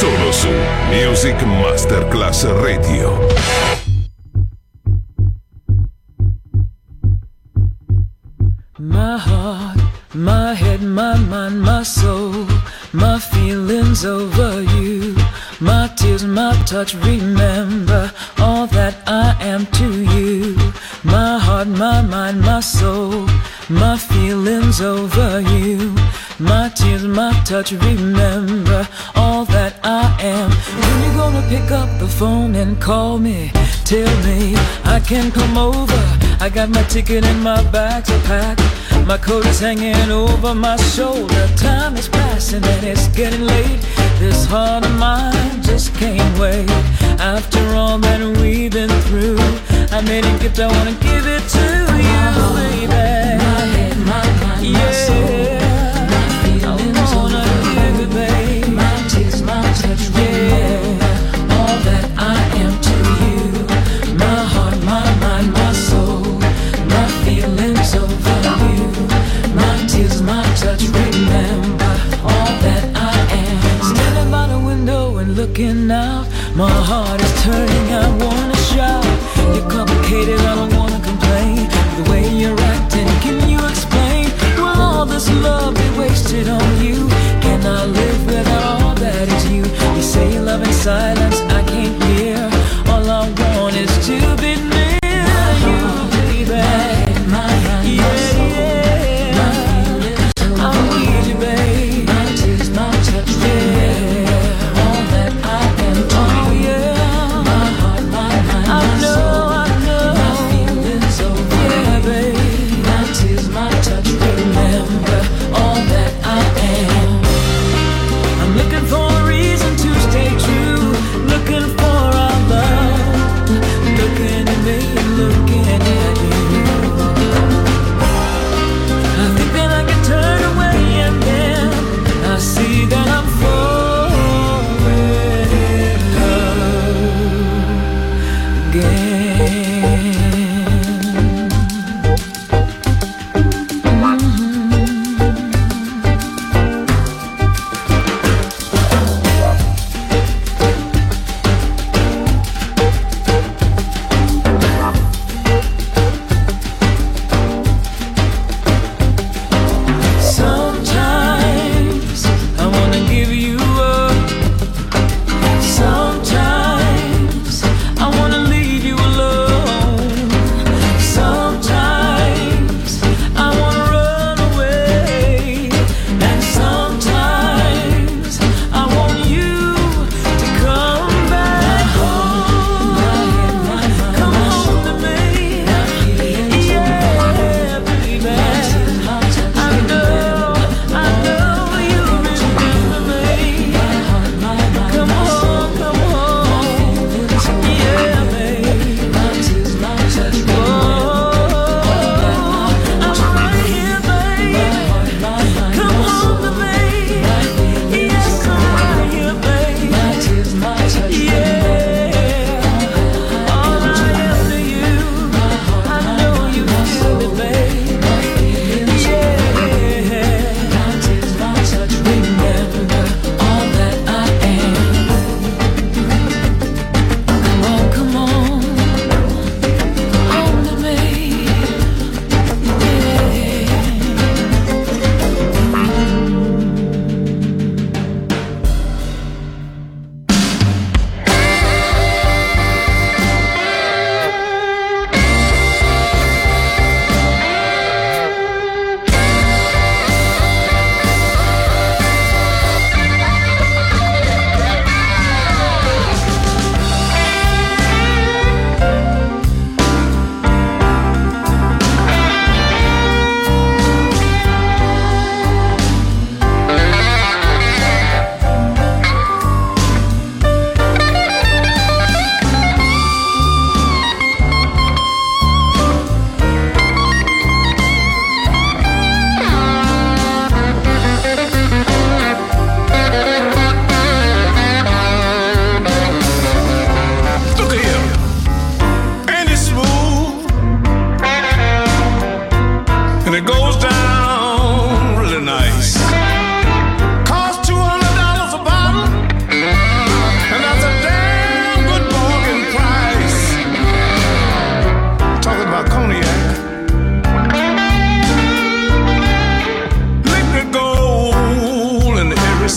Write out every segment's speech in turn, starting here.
Solo su Music Masterclass Radio. My heart, my head, my mind, my soul, my feelings over you, my tears, my touch. Remember all that I am to you. My heart, my mind, my soul, my feelings over you, my tears, my touch. Remember I am. When you gonna pick up the phone and call me? Tell me I can come over. I got my ticket and my bags are packed. My coat is hanging over my shoulder. Time is passing and it's getting late. This heart of mine just can't wait. After all that we've been through, I made a gift. I wanna give it to you, baby. My head, my mind, yeah. my soul, my heart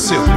aconteceu.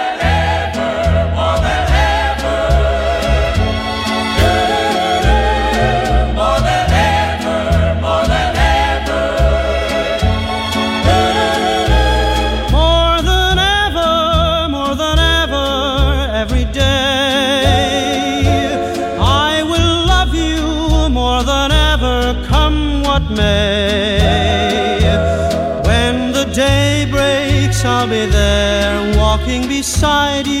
I'll be there walking beside you.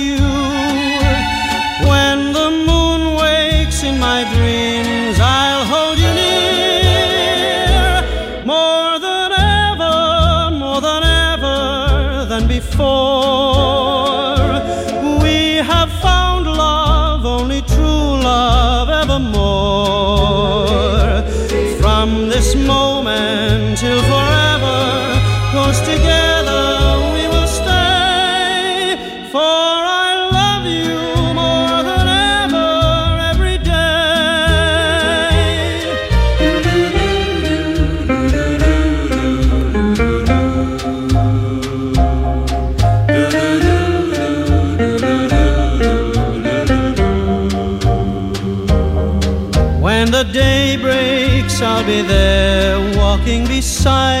I'll be there walking beside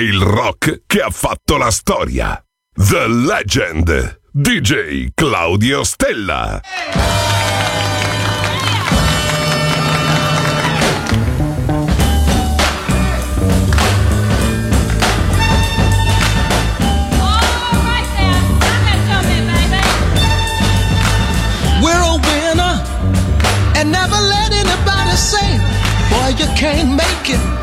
Il rock che ha fatto la storia. The Legend, DJ Claudio Stella. Can't make it.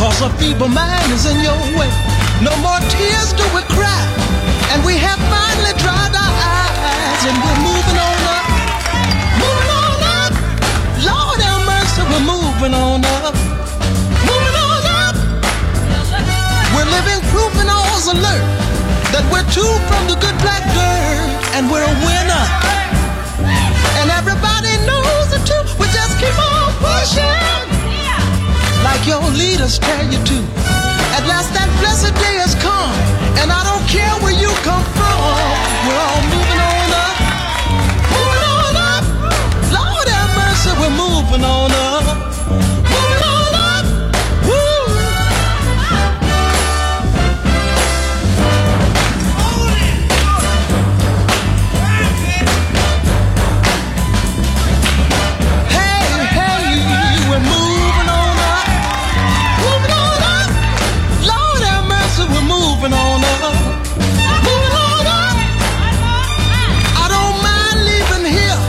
Cause a feeble mind is in your way. No more tears do we cry, and we have finally dried our eyes, and we're moving on up. Moving on up. Lord have mercy, we're moving on up. Moving on up. We're living proof in all's alert that we're two from the good black dirt, and we're a winner. And everybody knows it too. We just keep on pushing. Like your leaders tell you to. At last that blessed day has come. And I don't care where you come from. We're all moving on up. Moving on up. Lord have mercy, we're moving on moving on up. Moving on up. I don't mind leaving here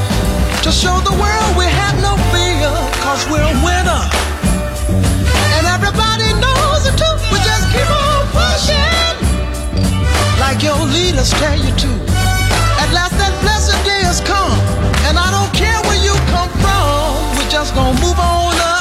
to show the world we have no fear, cause we're a winner. And everybody knows it too. We just keep on pushing. Like your leaders tell you to. At last that blessed day has come. And I don't care where you come from. We're just gonna move on up.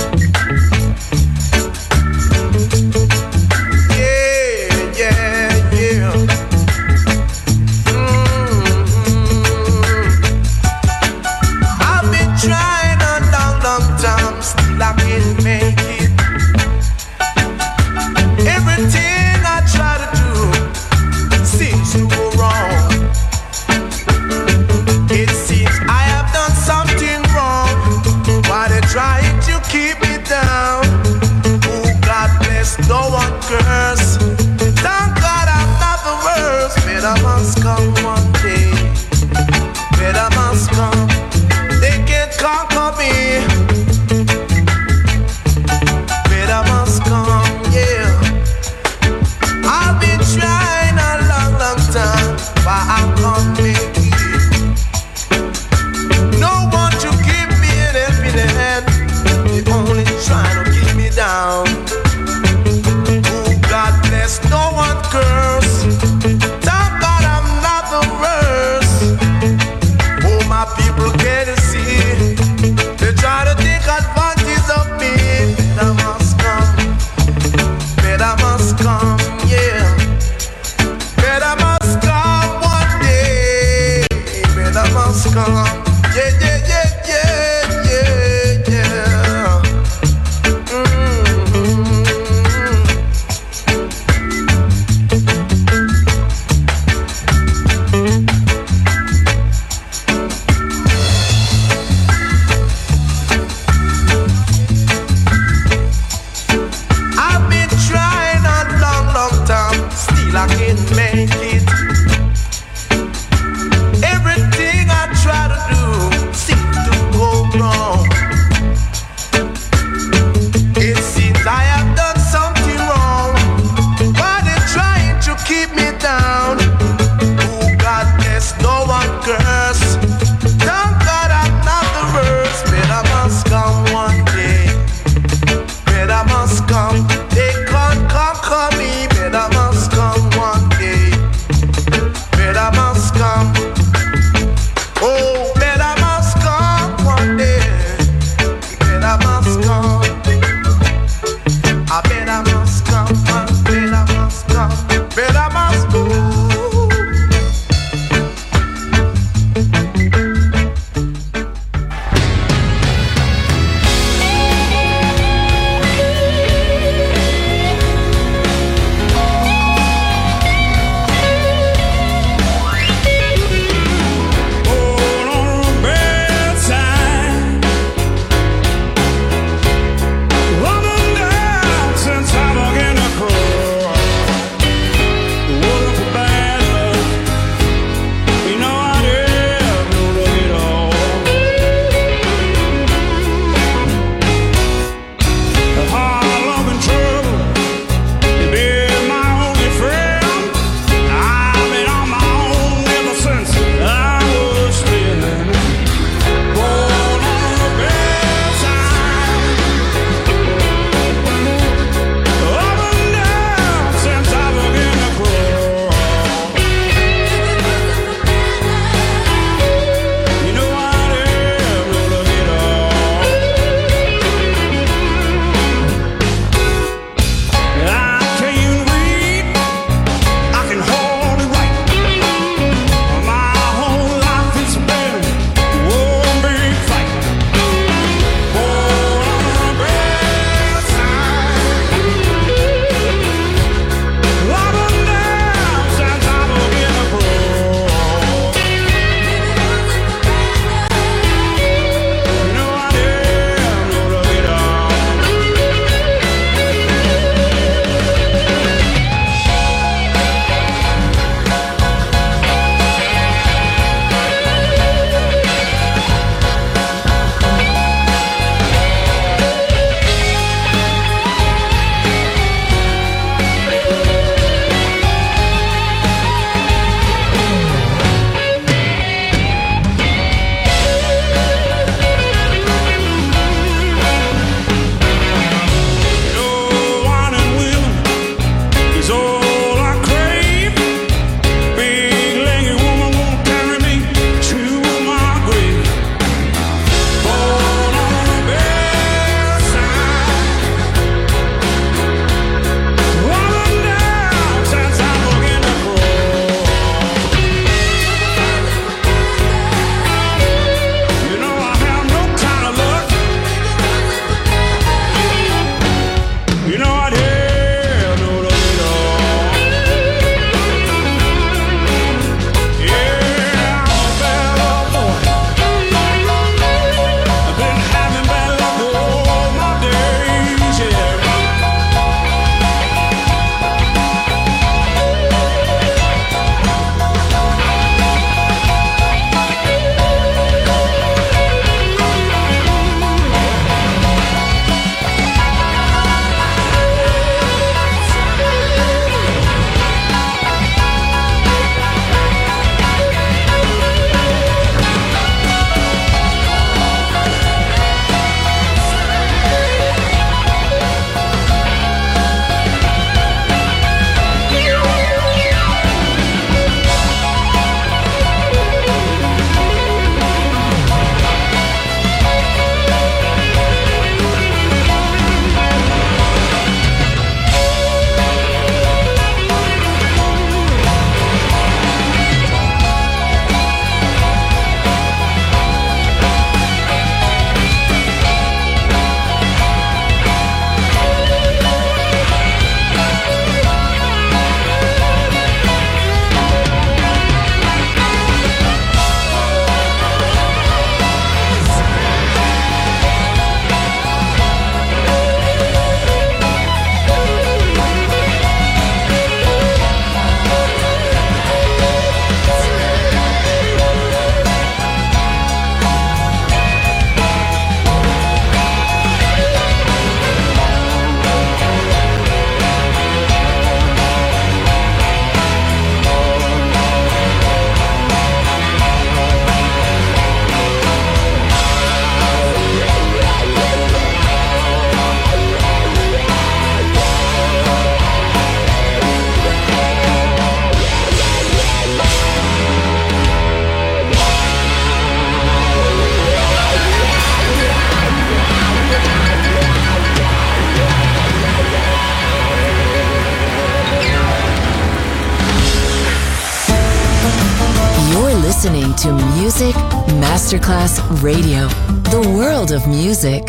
Class Radio, the world of music.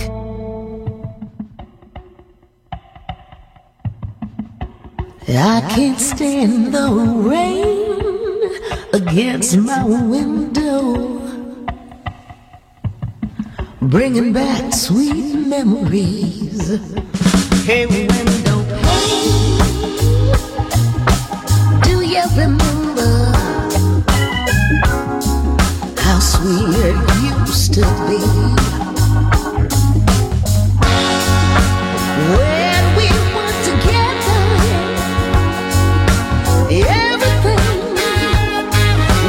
I can't stand the rain against my window, bringing back sweet memories. Hey, to be. When we were together, everything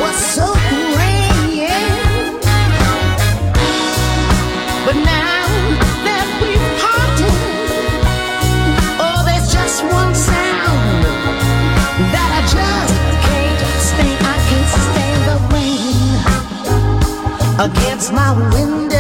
was so. But now. against my window.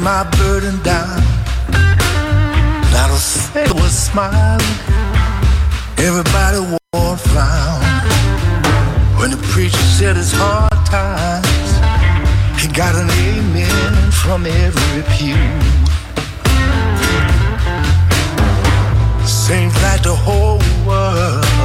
my burden down. Not a soul was smiling. Everybody wore frown. When the preacher said it's hard times, he got an amen from every pew. Seems like the whole world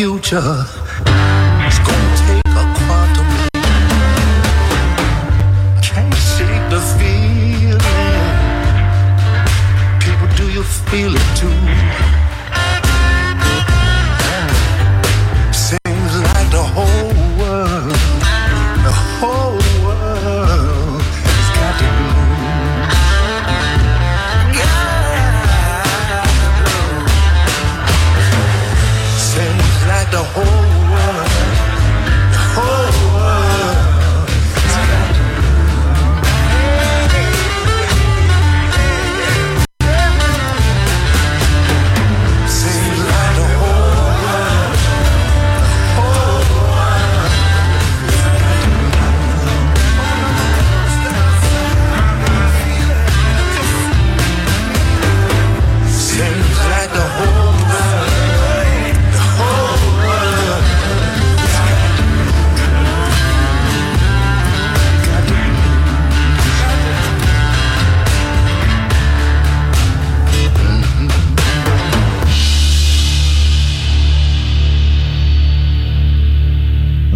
future.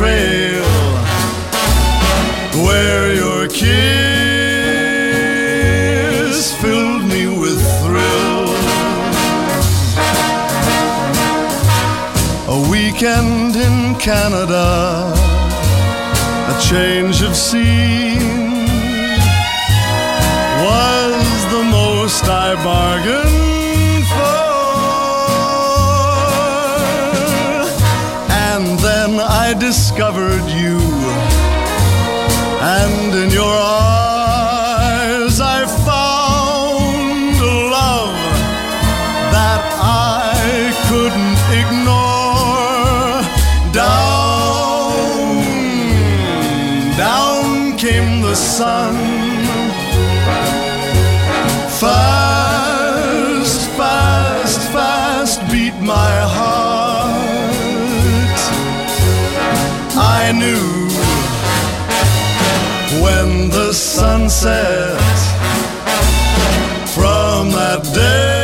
trail where your kiss filled me with thrill. A weekend in Canada, a change of scene was the most I bargained. discovered you. And in your eyes I found a love that I couldn't ignore. Down, down came the sun from that day.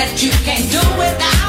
that you can't do without.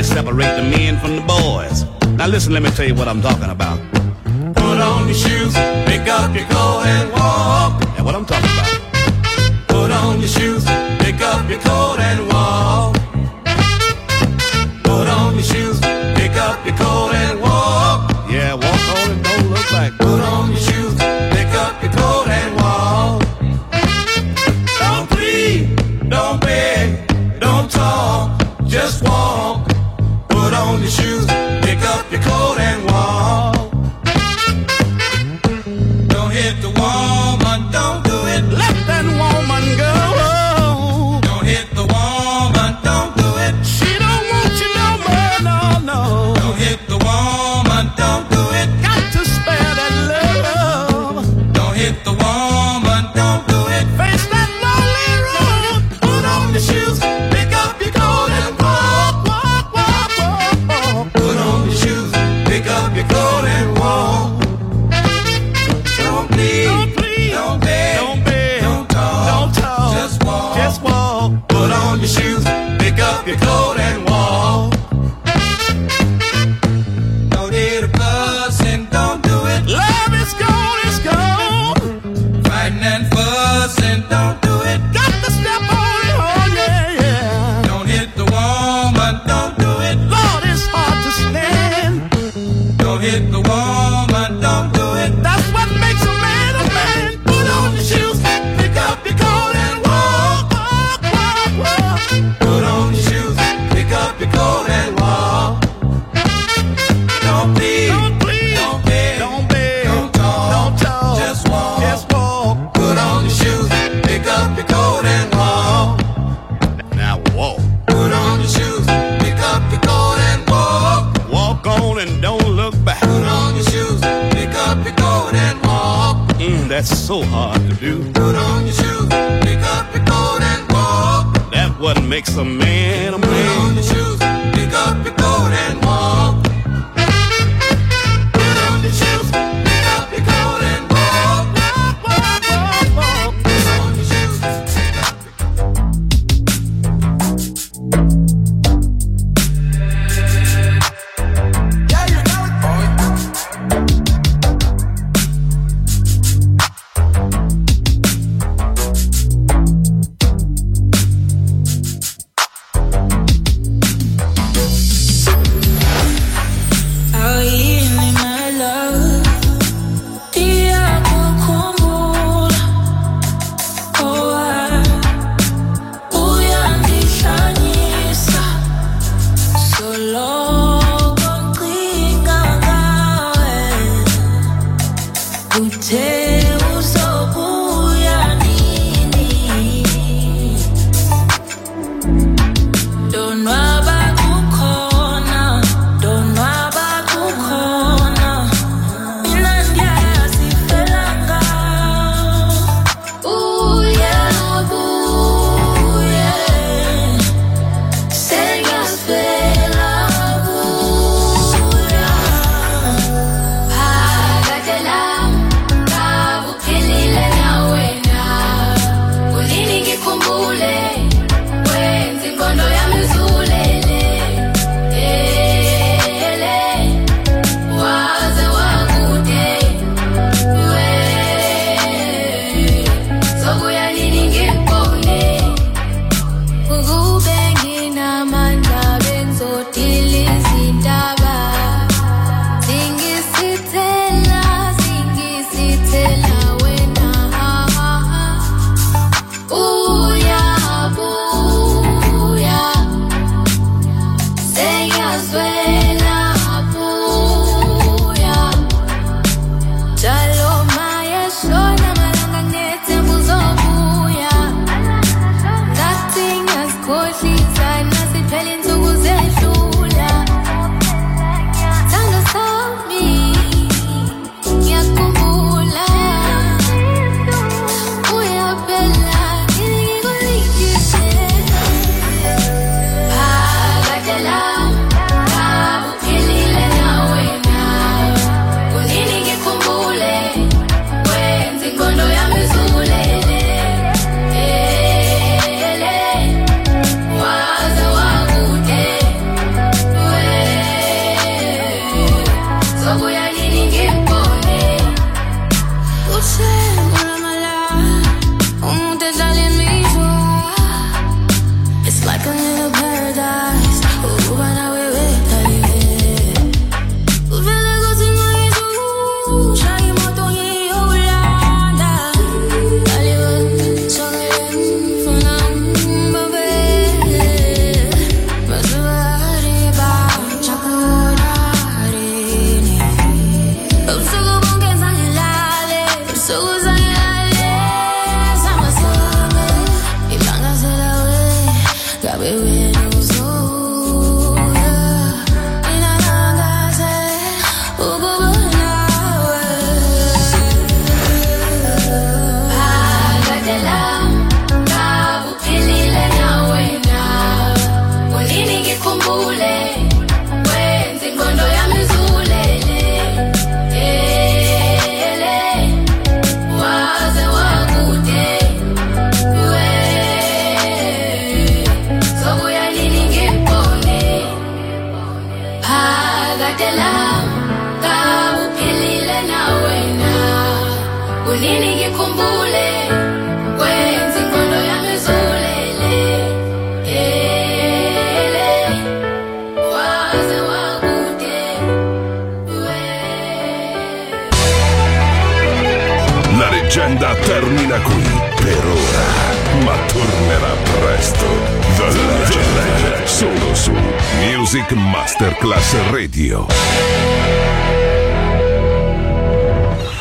you separate the men from the boys. Now listen, let me tell you what I'm talking about. Put on your shoes, pick up your coat and walk. And what I'm talking makes a man. Uthe